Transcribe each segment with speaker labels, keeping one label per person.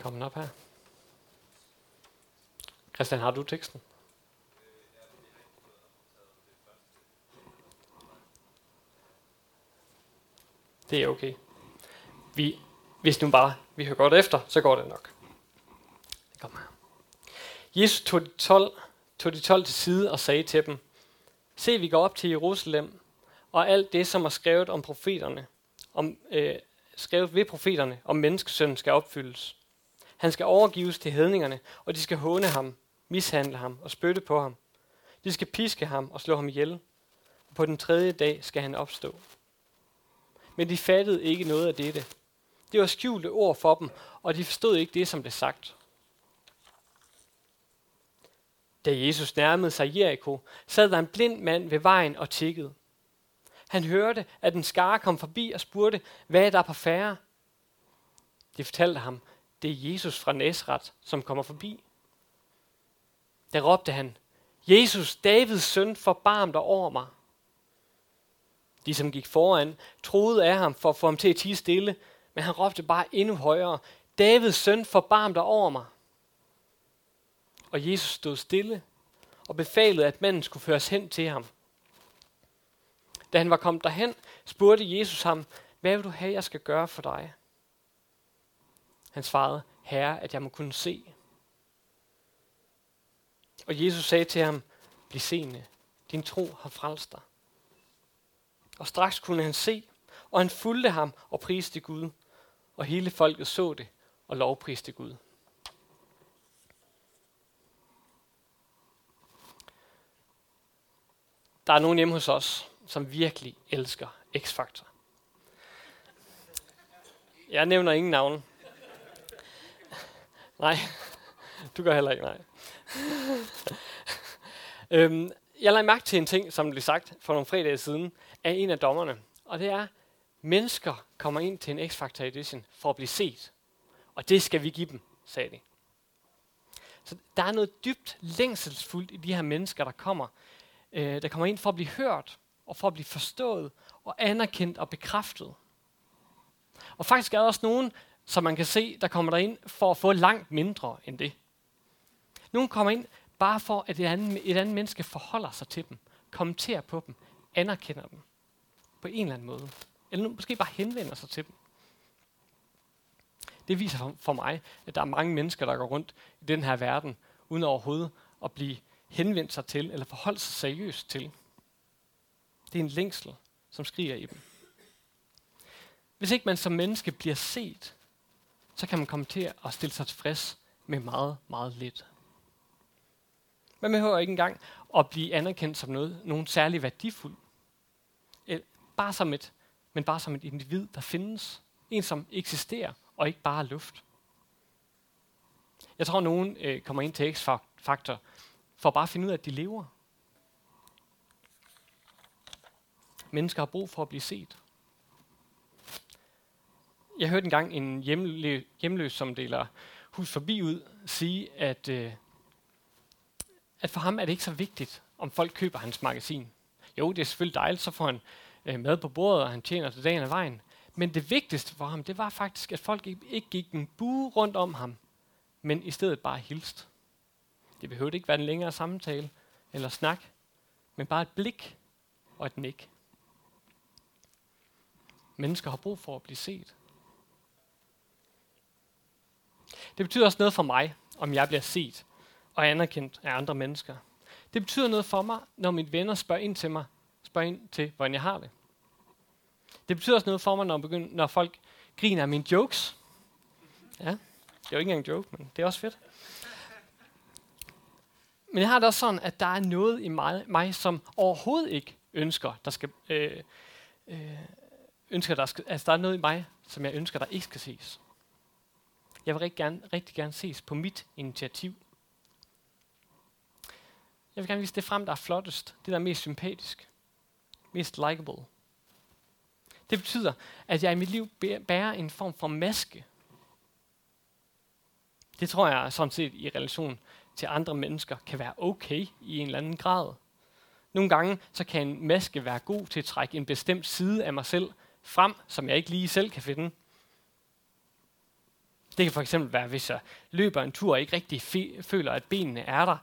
Speaker 1: Kom op her. Christian, har du teksten? Det er okay. Vi, hvis nu bare vi hører godt efter, så går det nok. Kom her. Jesus tog de 12, tog de 12 til side og sagde til dem, Se, vi går op til Jerusalem, og alt det, som er skrevet om profeterne, om, øh, skrevet ved profeterne om menneskesønnen skal opfyldes. Han skal overgives til hedningerne, og de skal håne ham, mishandle ham og spytte på ham. De skal piske ham og slå ham ihjel. Og på den tredje dag skal han opstå. Men de fattede ikke noget af dette. Det var skjulte ord for dem, og de forstod ikke det, som blev sagt. Da Jesus nærmede sig Jericho, sad der en blind mand ved vejen og tikkede. Han hørte, at en skare kom forbi og spurgte, hvad er der på færre? De fortalte ham, det er Jesus fra Nazareth, som kommer forbi. Der råbte han, Jesus, Davids søn, forbarm dig over mig. De, som gik foran, troede af ham for at få ham til at tige stille, men han råbte bare endnu højere, Davids søn, forbarm dig over mig. Og Jesus stod stille og befalede, at manden skulle føres hen til ham. Da han var kommet derhen, spurgte Jesus ham, hvad vil du have, jeg skal gøre for dig? Han svarede, Herre, at jeg må kunne se. Og Jesus sagde til ham, bliv seende, din tro har frelst dig. Og straks kunne han se, og han fulgte ham og priste Gud, og hele folket så det og lovpriste Gud. Der er nogen hjemme hos os, som virkelig elsker X-Factor. Jeg nævner ingen navn. Nej, du gør heller ikke, nej. øhm, jeg lagde mærke til en ting, som blev sagt for nogle fredage siden af en af dommerne. Og det er, mennesker kommer ind til en X-Factor Edition for at blive set. Og det skal vi give dem, sagde de. Så der er noget dybt længselsfuldt i de her mennesker, der kommer, øh, der kommer ind for at blive hørt, og for at blive forstået, og anerkendt og bekræftet. Og faktisk er der også nogen, som man kan se, der kommer der ind for at få langt mindre end det. Nogle kommer ind bare for, at et andet, et andet menneske forholder sig til dem, kommenterer på dem, anerkender dem på en eller anden måde. Eller måske bare henvender sig til dem. Det viser for mig, at der er mange mennesker, der går rundt i den her verden, uden overhovedet at blive henvendt sig til, eller forholde sig seriøst til. Det er en længsel, som skriger i dem. Hvis ikke man som menneske bliver set, så kan man komme til at stille sig tilfreds med meget, meget lidt. Man behøver ikke engang at blive anerkendt som noget, nogen særlig værdifuld. Øh, bare som et, men bare som et individ, der findes. En, som eksisterer, og ikke bare luft. Jeg tror, nogen øh, kommer ind til X-faktor for at bare finde ud af, at de lever. Mennesker har brug for at blive set. Jeg hørte engang en hjemløs, hjemløs som deler hus forbi ud, sige, at, øh, at for ham er det ikke så vigtigt, om folk køber hans magasin. Jo, det er selvfølgelig dejligt, så får han øh, mad på bordet, og han tjener til dagen af vejen. Men det vigtigste for ham, det var faktisk, at folk ikke, ikke gik en bue rundt om ham, men i stedet bare hilst. Det behøvede ikke være en længere samtale eller snak, men bare et blik og et nik. Mennesker har brug for at blive set. Det betyder også noget for mig, om jeg bliver set og anerkendt af andre mennesker. Det betyder noget for mig, når mine venner spørger ind til mig, spørger ind til, hvordan jeg har det. Det betyder også noget for mig, når, begynder, når folk griner af mine jokes. Ja, det er jo ikke engang en joke, men det er også fedt. Men jeg har det også sådan, at der er noget i mig, mig som overhovedet ikke ønsker, der skal, øh, øh, ønsker der skal, altså der er noget i mig, som jeg ønsker, der ikke skal ses. Jeg vil rigtig gerne, rigtig gerne ses på mit initiativ. Jeg vil gerne vise det frem, der er flottest, det der er mest sympatisk, mest likable. Det betyder, at jeg i mit liv bærer en form for maske. Det tror jeg sådan set i relation til andre mennesker kan være okay i en eller anden grad. Nogle gange så kan en maske være god til at trække en bestemt side af mig selv frem, som jeg ikke lige selv kan finde. Det kan for eksempel være, hvis jeg løber en tur og ikke rigtig føler, at benene er der,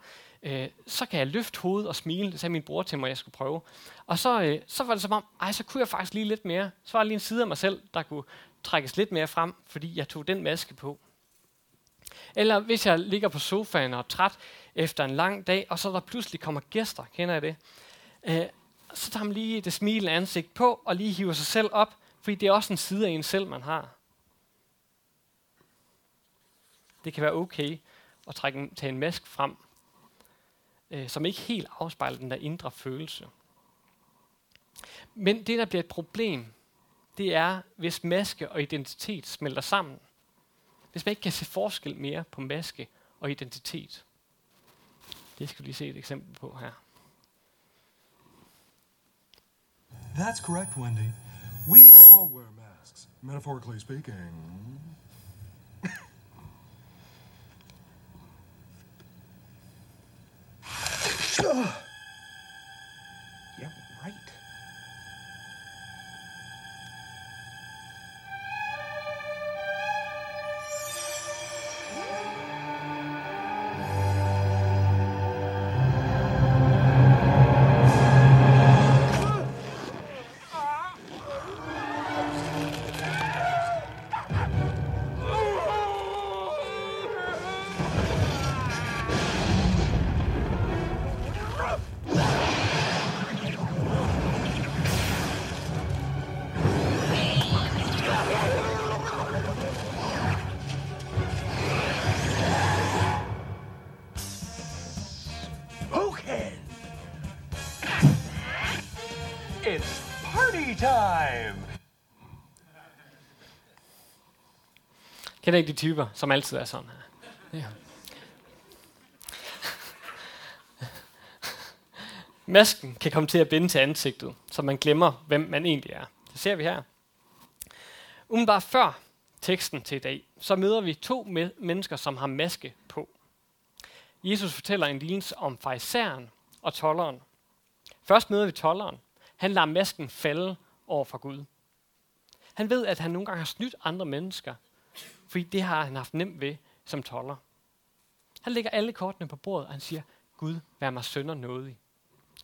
Speaker 1: øh, så kan jeg løfte hovedet og smile. Det sagde min bror til mig, at jeg skulle prøve. Og så, øh, så var det som om, ej, så kunne jeg faktisk lige lidt mere. Så var der lige en side af mig selv, der kunne trækkes lidt mere frem, fordi jeg tog den maske på. Eller hvis jeg ligger på sofaen og er træt efter en lang dag, og så der pludselig kommer gæster, kender jeg det? Øh, så tager man lige det smilende ansigt på, og lige hiver sig selv op, fordi det er også en side af en selv, man har. Det kan være okay at trække en, tage en mask frem, øh, som ikke helt afspejler den der indre følelse. Men det, der bliver et problem, det er, hvis maske og identitet smelter sammen. Hvis man ikke kan se forskel mere på maske og identitet. Det skal vi lige se et eksempel på her.
Speaker 2: That's correct, Wendy. We all wear masks, metaphorically speaking.
Speaker 3: yeah, right.
Speaker 1: Kender ikke de typer, som altid er sådan her? Ja. Masken kan komme til at binde til ansigtet, så man glemmer, hvem man egentlig er. Det ser vi her. Umiddelbart før teksten til i dag, så møder vi to me- mennesker, som har maske på. Jesus fortæller en lignelse om farisæeren og tolleren. Først møder vi tolleren. Han lader masken falde over for Gud. Han ved, at han nogle gange har snydt andre mennesker, fordi det har han haft nemt ved som toller. Han lægger alle kortene på bordet, og han siger, Gud, vær mig sønder nådig.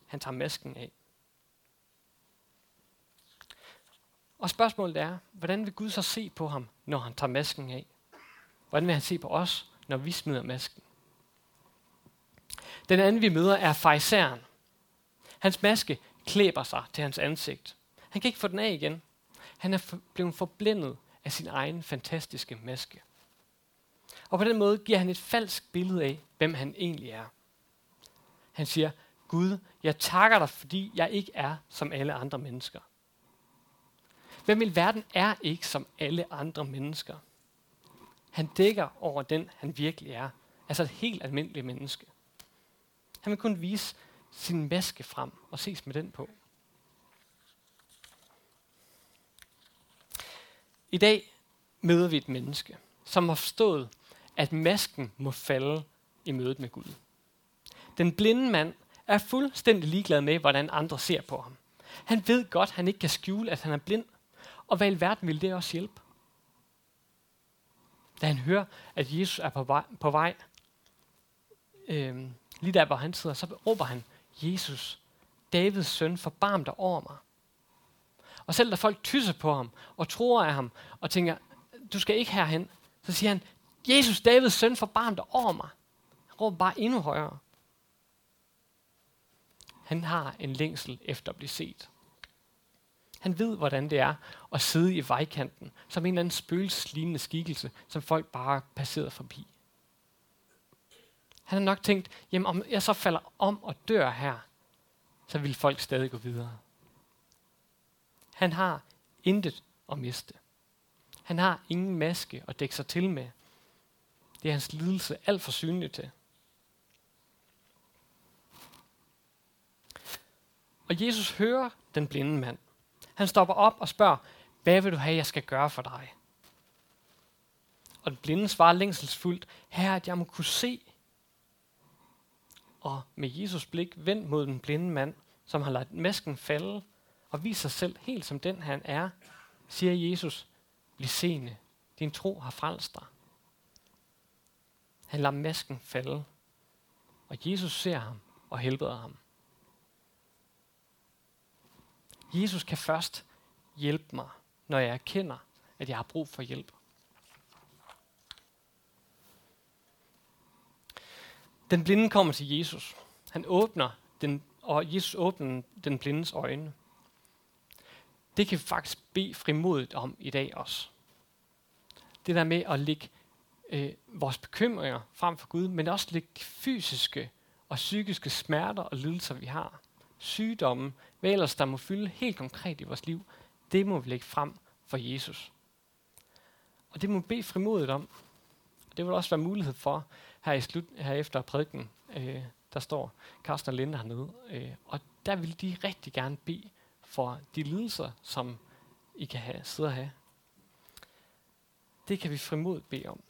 Speaker 1: Han tager masken af. Og spørgsmålet er, hvordan vil Gud så se på ham, når han tager masken af? Hvordan vil han se på os, når vi smider masken? Den anden, vi møder, er fejseren. Hans maske klæber sig til hans ansigt. Han kan ikke få den af igen. Han er blevet forblændet af sin egen fantastiske maske. Og på den måde giver han et falsk billede af, hvem han egentlig er. Han siger, Gud, jeg takker dig, fordi jeg ikke er som alle andre mennesker. Hvem i verden er ikke som alle andre mennesker? Han dækker over den, han virkelig er. Altså et helt almindeligt menneske. Han vil kun vise sin maske frem og ses med den på. I dag møder vi et menneske, som har forstået, at masken må falde i mødet med Gud. Den blinde mand er fuldstændig ligeglad med, hvordan andre ser på ham. Han ved godt, at han ikke kan skjule, at han er blind. Og hvad i verden vil det også hjælpe? Da han hører, at Jesus er på vej, på vej øh, lige der, hvor han sidder, så råber han, Jesus, Davids søn, forbarm dig over mig. Og selv da folk tysser på ham og tror af ham og tænker, du skal ikke herhen, så siger han, Jesus, Davids søn, forbarm dig over mig. Han råber bare endnu højere. Han har en længsel efter at blive set. Han ved, hvordan det er at sidde i vejkanten, som en eller anden spøgelseslignende skikkelse, som folk bare passerer forbi. Han har nok tænkt, jamen om jeg så falder om og dør her, så vil folk stadig gå videre. Han har intet at miste. Han har ingen maske at dække sig til med. Det er hans lidelse alt for synligt til. Og Jesus hører den blinde mand. Han stopper op og spørger, hvad vil du have, jeg skal gøre for dig? Og den blinde svarer længselsfuldt, her at jeg må kunne se. Og med Jesus blik vendt mod den blinde mand, som har lagt masken falde, og vis sig selv helt som den han er, siger Jesus, bliv seende, din tro har frelst dig. Han lader masken falde. Og Jesus ser ham og helbreder ham. Jesus kan først hjælpe mig, når jeg erkender, at jeg har brug for hjælp. Den blinde kommer til Jesus. Han åbner den, og Jesus åbner den blindes øjne. Det kan vi faktisk bede frimodigt om i dag også. Det der med at lægge øh, vores bekymringer frem for Gud, men også lægge fysiske og psykiske smerter og lidelser, vi har. Sygdomme, hvad ellers der må fylde helt konkret i vores liv, det må vi lægge frem for Jesus. Og det må vi bede frimodigt om. Det vil også være mulighed for her, i slut, her efter prædiken. Øh, der står Carsten og Linde hernede. Øh, og der vil de rigtig gerne bede for de lidelser, som I kan have, sidde og have. Det kan vi frimodigt bede om.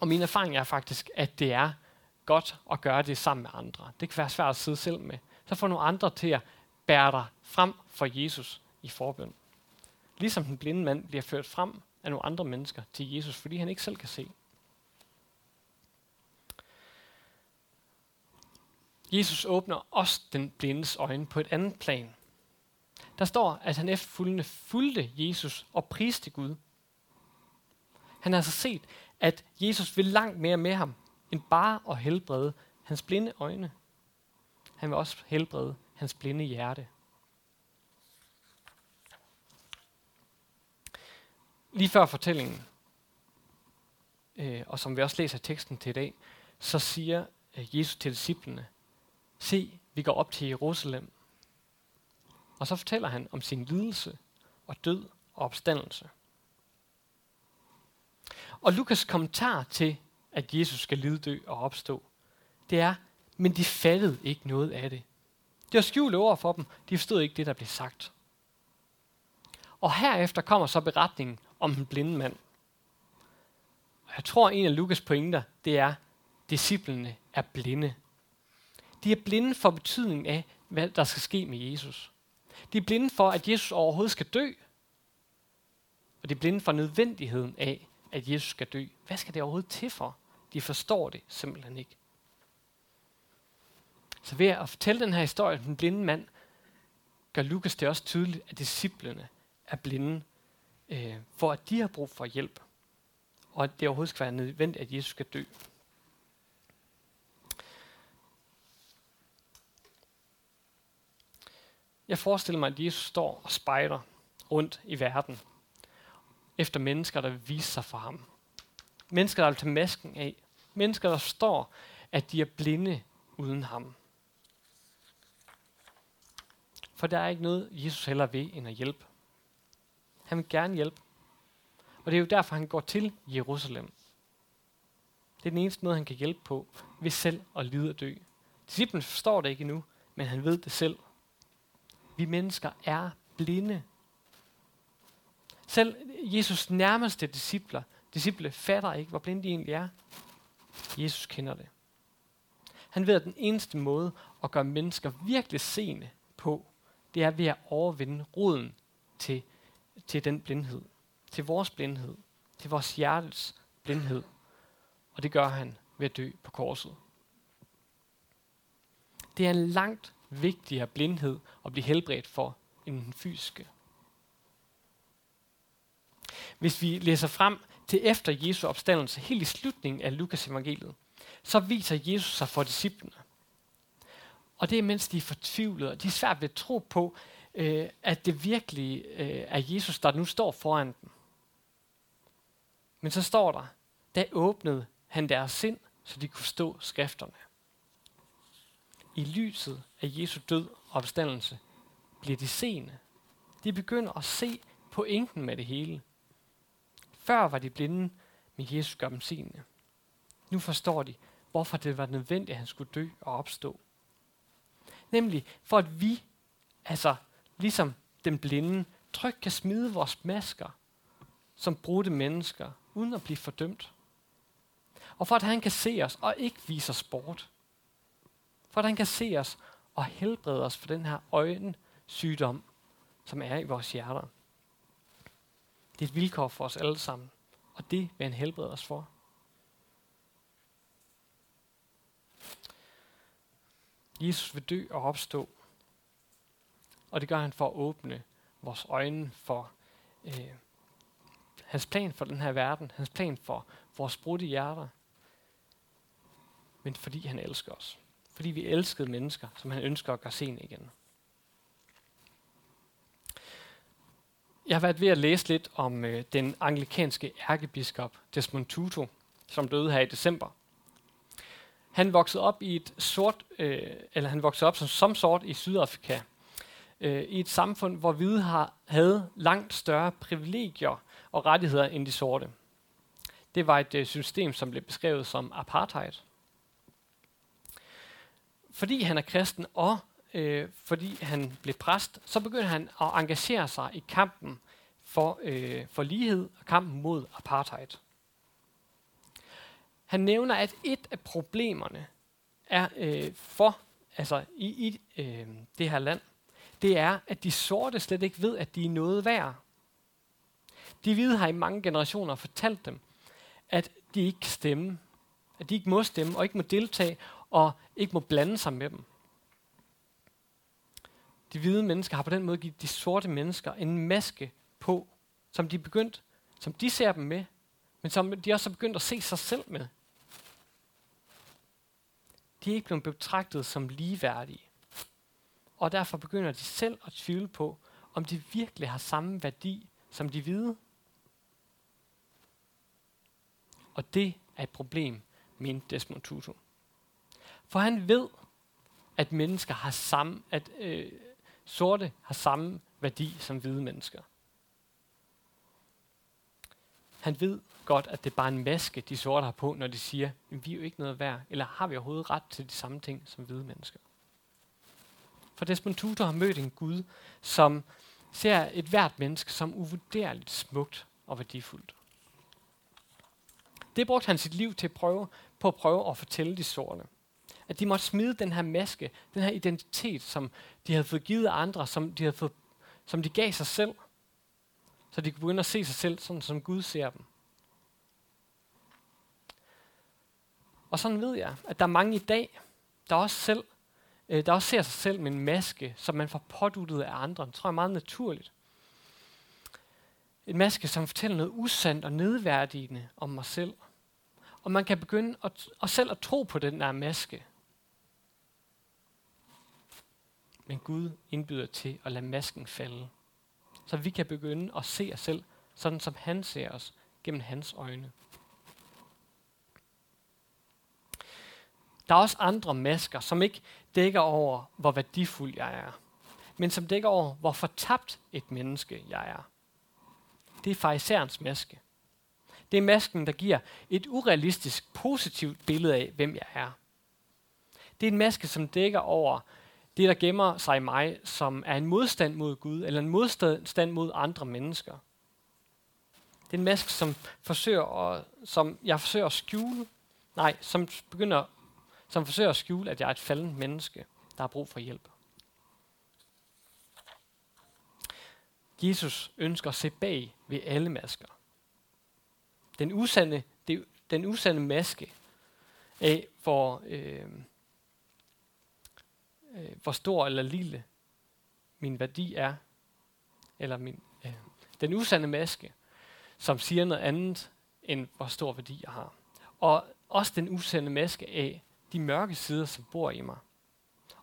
Speaker 1: Og min erfaring er faktisk, at det er godt at gøre det sammen med andre. Det kan være svært at sidde selv med. Så får nogle andre til at bære dig frem for Jesus i forbøn. Ligesom den blinde mand bliver ført frem af nogle andre mennesker til Jesus, fordi han ikke selv kan se. Jesus åbner også den blindes øjne på et andet plan. Der står, at han efterfølgende fulgte Jesus og priste Gud. Han har altså set, at Jesus vil langt mere med ham, end bare at helbrede hans blinde øjne. Han vil også helbrede hans blinde hjerte. Lige før fortællingen, øh, og som vi også læser teksten til i dag, så siger øh, Jesus til disciplene, se, vi går op til Jerusalem. Og så fortæller han om sin lidelse og død og opstandelse. Og Lukas kommentar til, at Jesus skal lide, dø og opstå, det er, men de fattede ikke noget af det. Det var skjult ord for dem. De forstod ikke det, der blev sagt. Og herefter kommer så beretningen om den blinde mand. Og jeg tror, en af Lukas pointer, det er, disciplene er blinde. De er blinde for betydningen af, hvad der skal ske med Jesus. De er blinde for, at Jesus overhovedet skal dø. Og de er blinde for nødvendigheden af, at Jesus skal dø. Hvad skal det overhovedet til for? De forstår det simpelthen ikke. Så ved at fortælle den her historie om den blinde mand, gør Lukas det også tydeligt, at disciplene er blinde, øh, for at de har brug for hjælp. Og at det overhovedet skal være nødvendigt, at Jesus skal dø. Jeg forestiller mig, at Jesus står og spejder rundt i verden efter mennesker, der viser sig for ham. Mennesker, der vil tage masken af. Mennesker, der står, at de er blinde uden ham. For der er ikke noget, Jesus heller ved, end at hjælpe. Han vil gerne hjælpe. Og det er jo derfor, han går til Jerusalem. Det er den eneste måde, han kan hjælpe på, ved selv at lide og dø. Disciplen forstår det ikke endnu, men han ved det selv. Vi mennesker er blinde. Selv Jesus nærmeste discipler, disciple fatter ikke, hvor blinde de egentlig er. Jesus kender det. Han ved, at den eneste måde at gøre mennesker virkelig seende på, det er ved at overvinde roden til, til den blindhed. Til vores blindhed. Til vores hjertes blindhed. Og det gør han ved at dø på korset. Det er en langt vigtigere blindhed at blive helbredt for end den fysiske. Hvis vi læser frem til efter Jesu opstandelse, helt i slutningen af Lukas evangeliet, så viser Jesus sig for disciplene. Og det er, mens de er fortvivlede, og de er svært ved at tro på, øh, at det virkelig øh, er Jesus, der nu står foran dem. Men så står der, da åbnede han deres sind, så de kunne stå skrifterne. I lyset af Jesu død og opstandelse bliver de seende. De begynder at se pointen med det hele. Før var de blinde, men Jesus gør dem seende. Nu forstår de, hvorfor det var nødvendigt, at han skulle dø og opstå. Nemlig for at vi, altså ligesom den blinde, trygt kan smide vores masker som brudte mennesker, uden at blive fordømt. Og for at han kan se os og ikke vise os bort for at han kan se os og helbrede os for den her øjensygdom, som er i vores hjerter. Det er et vilkår for os alle sammen, og det vil han helbrede os for. Jesus vil dø og opstå, og det gør han for at åbne vores øjne for øh, hans plan for den her verden, hans plan for vores brudte hjerter, men fordi han elsker os. Fordi vi elskede mennesker, som han ønsker at gøre sen igen. Jeg har været ved at læse lidt om øh, den anglikanske ærkebiskop Desmond Tutu, som døde her i december. Han voksede op i et sort, øh, eller han voksede op som, som sort i Sydafrika, øh, i et samfund, hvor hvide har, havde langt større privilegier og rettigheder end de sorte. Det var et øh, system, som blev beskrevet som apartheid. Fordi han er kristen og øh, fordi han blev præst, så begyndte han at engagere sig i kampen for, øh, for lighed og kampen mod apartheid. Han nævner, at et af problemerne er øh, for, altså i, i øh, det her land, det er, at de sorte slet ikke ved, at de er noget værd. De hvide har i mange generationer fortalt dem, at de ikke kan stemme, at de ikke må stemme og ikke må deltage og ikke må blande sig med dem. De hvide mennesker har på den måde givet de sorte mennesker en maske på, som de begyndt, som de ser dem med, men som de også har begyndt at se sig selv med. De er ikke blevet betragtet som ligeværdige. Og derfor begynder de selv at tvivle på, om de virkelig har samme værdi som de hvide. Og det er et problem, mente Desmond Tutu. For han ved, at mennesker har samme, at øh, sorte har samme værdi som hvide mennesker. Han ved godt, at det er bare en maske, de sorte har på, når de siger, at vi er jo ikke noget værd, eller har vi overhovedet ret til de samme ting som hvide mennesker. For Desmond Tutu har mødt en Gud, som ser et hvert menneske som uvurderligt smukt og værdifuldt. Det brugte han sit liv til at prøve, på at prøve at fortælle de sorte. At de måtte smide den her maske, den her identitet, som de havde fået givet af andre, som de, havde fået, som de gav sig selv, så de kunne begynde at se sig selv, sådan som Gud ser dem. Og sådan ved jeg, at der er mange i dag, der også selv øh, der også ser sig selv med en maske, som man får påduttet af andre. Det tror jeg er meget naturligt. En maske, som fortæller noget usandt og nedværdigende om mig selv. Og man kan begynde at, at selv at tro på den der maske. Men Gud indbyder til at lade masken falde. Så vi kan begynde at se os selv, sådan som han ser os, gennem hans øjne. Der er også andre masker, som ikke dækker over, hvor værdifuld jeg er, men som dækker over, hvor fortabt et menneske jeg er. Det er farisæerens maske. Det er masken, der giver et urealistisk positivt billede af, hvem jeg er. Det er en maske, som dækker over det, der gemmer sig i mig, som er en modstand mod Gud, eller en modstand mod andre mennesker. Det er en maske, som, forsøger at, som jeg forsøger at skjule, nej, som begynder som forsøger at skjule, at jeg er et faldent menneske, der har brug for hjælp. Jesus ønsker at se bag ved alle masker. Den usande, det, den usande maske af, hvor, øh, øh, hvor stor eller lille min værdi er, eller min, øh, den usande maske, som siger noget andet, end hvor stor værdi jeg har. Og også den usande maske af, de mørke sider, som bor i mig.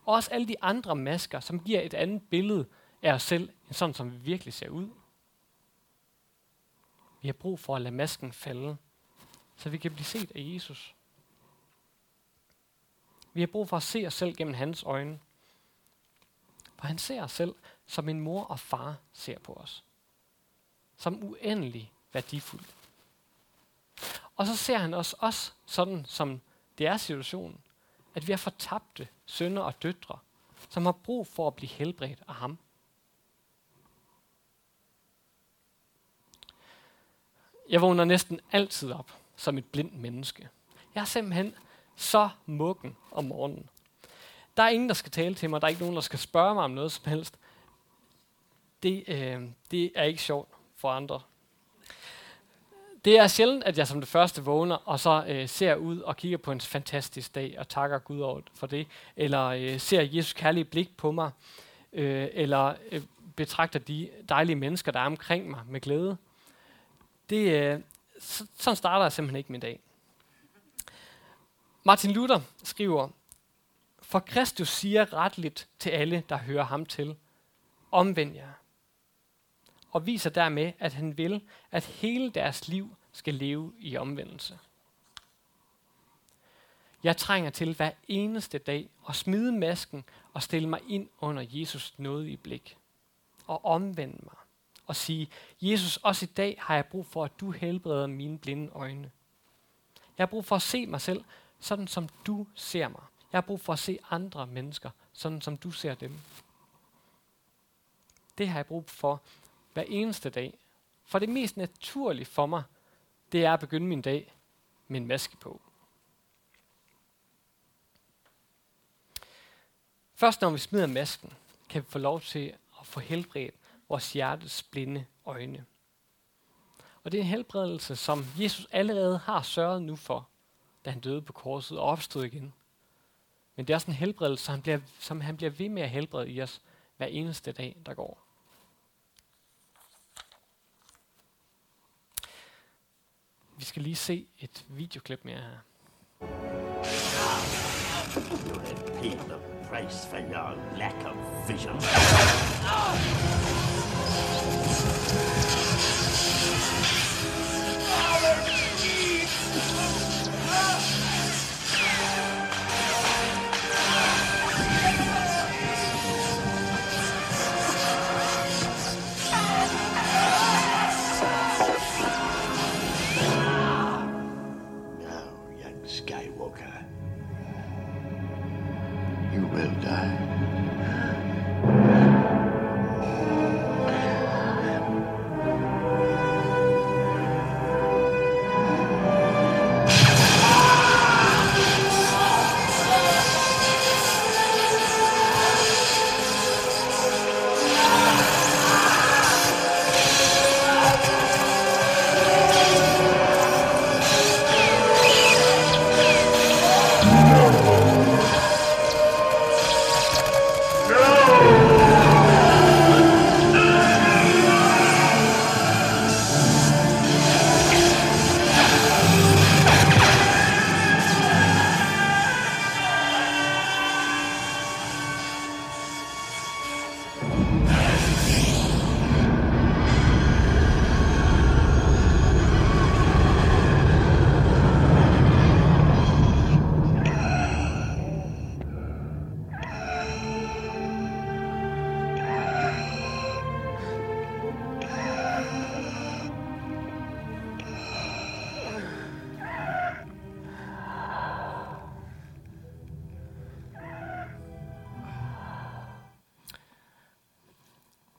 Speaker 1: Og også alle de andre masker, som giver et andet billede af os selv, end sådan som vi virkelig ser ud. Vi har brug for at lade masken falde, så vi kan blive set af Jesus. Vi har brug for at se os selv gennem hans øjne. For han ser os selv, som en mor og far ser på os. Som uendelig værdifuld. Og så ser han os også sådan, som det er situationen, at vi er fortabte sønner og døtre, som har brug for at blive helbredt af ham. Jeg vågner næsten altid op som et blindt menneske. Jeg er simpelthen så mukken om morgenen. Der er ingen, der skal tale til mig. Der er ikke nogen, der skal spørge mig om noget som helst. Det, øh, det er ikke sjovt for andre. Det Det er sjældent, at jeg som det første vågner, og så øh, ser ud og kigger på en fantastisk dag, og takker Gud over for det, eller øh, ser Jesus kærlige blik på mig, øh, eller øh, betragter de dejlige mennesker, der er omkring mig med glæde. Det, øh, så, sådan starter jeg simpelthen ikke min dag. Martin Luther skriver, For Kristus siger retligt til alle, der hører ham til, omvend jer. Og viser dermed, at han vil, at hele deres liv skal leve i omvendelse. Jeg trænger til hver eneste dag at smide masken og stille mig ind under Jesus nåde i blik. Og omvende mig og sige, Jesus, også i dag har jeg brug for, at du helbreder mine blinde øjne. Jeg har brug for at se mig selv, sådan som du ser mig. Jeg har brug for at se andre mennesker, sådan som du ser dem. Det har jeg brug for hver eneste dag. For det mest naturlige for mig, det er at begynde min dag med en maske på. Først når vi smider masken, kan vi få lov til at få helbredt vores hjertes blinde øjne. Og det er en helbredelse, som Jesus allerede har sørget nu for, da han døde på korset og opstod igen. Men det er også en helbredelse, som han bliver, som han bliver ved med at helbrede i os hver eneste dag, der går. Vi skal lige se et videoklip mere her.
Speaker 4: You had paid the price for your lack of vision. Oh.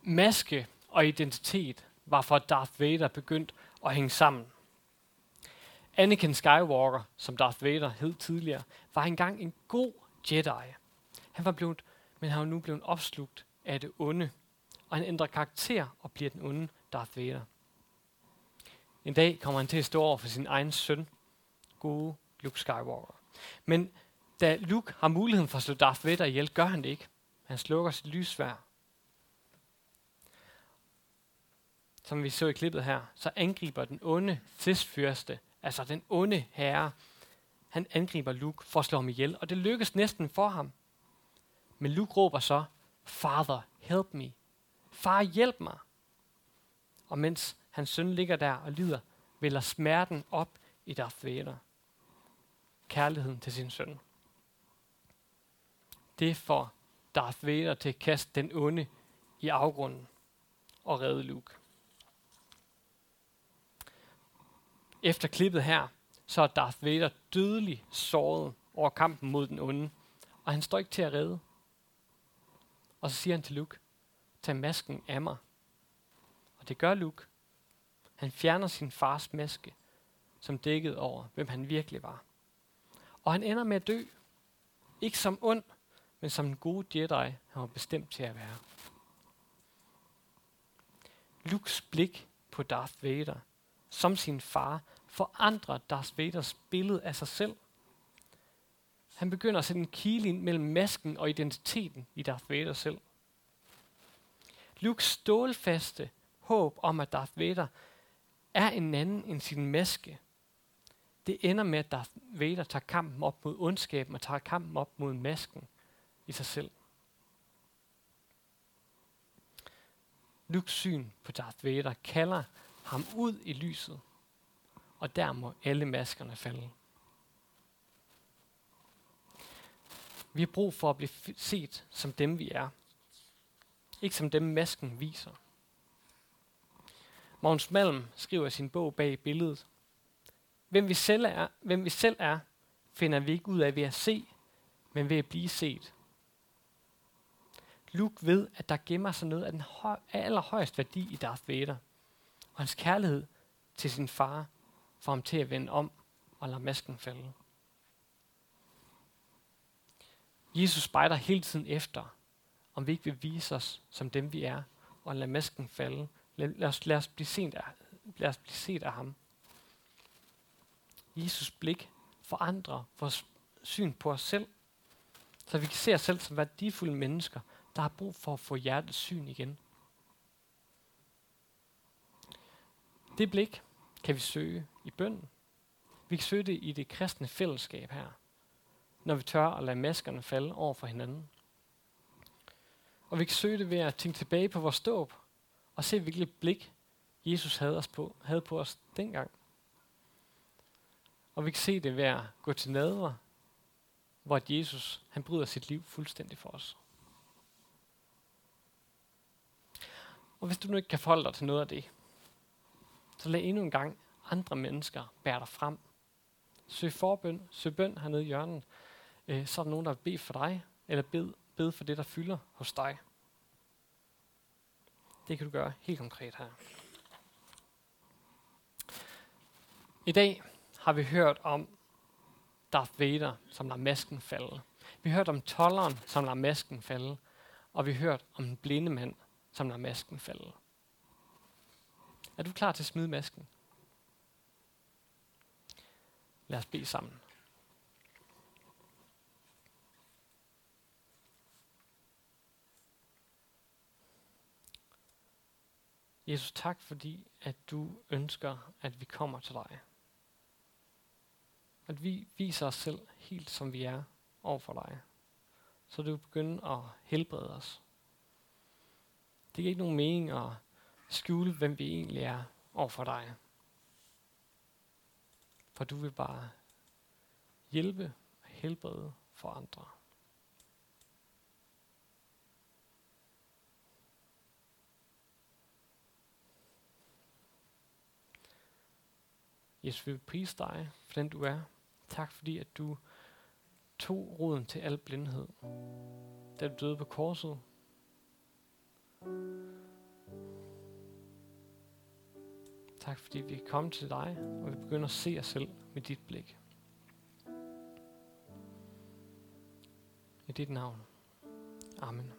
Speaker 1: Maske og identitet var for Darth Vader begyndt at hænge sammen. Anakin Skywalker, som Darth Vader hed tidligere, var engang en god Jedi. Han var blevet, men han var nu blevet opslugt af det onde, og han ændrer karakter og bliver den onde Darth Vader. En dag kommer han til at stå over for sin egen søn, gode Luke Skywalker. Men da Luke har muligheden for at slå Darth Vader ihjel, gør han det ikke. Han slukker sit lysvær. Som vi så i klippet her, så angriber den onde tidsfyrste, altså den onde herre, han angriber Luke for at slå ham ihjel, og det lykkes næsten for ham. Men Luke råber så, Father, help me. Far, hjælp mig. Og mens hans søn ligger der og lider, vælger smerten op i Darth Vader. Kærligheden til sin søn. Det får Darth Vader til at kaste den onde i afgrunden og redde Luke. Efter klippet her, så er Darth Vader dødelig såret over kampen mod den onde, og han står ikke til at redde. Og så siger han til Luke, tag masken af mig. Og det gør Luke. Han fjerner sin fars maske, som dækkede over, hvem han virkelig var. Og han ender med at dø. Ikke som ond, men som en god Jedi, han var bestemt til at være. Lukes blik på Darth Vader som sin far, forandrer Darth Vaders billede af sig selv. Han begynder at sætte en kile ind mellem masken og identiteten i Darth Vader selv. Lukes stålfaste håb om, at Darth Vader er en anden end sin maske, det ender med, at Darth Vader tager kampen op mod ondskaben og tager kampen op mod masken i sig selv. Lukes syn på Darth Vader kalder ham ud i lyset, og der må alle maskerne falde. Vi har brug for at blive set som dem, vi er. Ikke som dem, masken viser. Magnus Malm skriver i sin bog bag billedet, hvem vi selv er, hvem vi selv er finder vi ikke ud af ved at se, men ved at blive set. Luke ved, at der gemmer sig noget af den høj, af allerhøjeste værdi i Darth Vader, og hans kærlighed til sin far får ham til at vende om og lade masken falde. Jesus spejder hele tiden efter, om vi ikke vil vise os som dem vi er, og lade masken falde. Lad, lad, os, lad, os blive set af, lad os blive set af ham. Jesus blik forandrer vores syn på os selv, så vi kan se os selv som værdifulde mennesker, der har brug for at få hjertets syn igen. Det blik kan vi søge i bønden. Vi kan søge det i det kristne fællesskab her, når vi tør at lade maskerne falde over for hinanden. Og vi kan søge det ved at tænke tilbage på vores ståb og se hvilket blik Jesus havde, os på, havde på os dengang. Og vi kan se det ved at gå til nadver, hvor Jesus han bryder sit liv fuldstændig for os. Og hvis du nu ikke kan forholde dig til noget af det, så lad endnu en gang andre mennesker bære dig frem. Søg forbøn, søg bøn hernede i hjørnet. Øh, så er der nogen, der vil bede for dig, eller bed, bed for det, der fylder hos dig. Det kan du gøre helt konkret her. I dag har vi hørt om Darth Vader, som lader masken falde. Vi har hørt om tolleren, som lader masken falde. Og vi har hørt om en blinde mand, som lader masken falde. Er du klar til at smide masken? Lad os bede sammen. Jesus, tak fordi, at du ønsker, at vi kommer til dig. At vi viser os selv helt som vi er over for dig. Så du begynder at helbrede os. Det giver ikke nogen mening at skjule, hvem vi egentlig er over for dig. For du vil bare hjælpe og helbrede for andre. Jesus, vi vil prise dig for den du er. Tak fordi, at du tog roden til al blindhed, da du døde på korset. Tak fordi vi kan komme til dig, og vi begynder at se os selv med dit blik. I dit navn. Amen.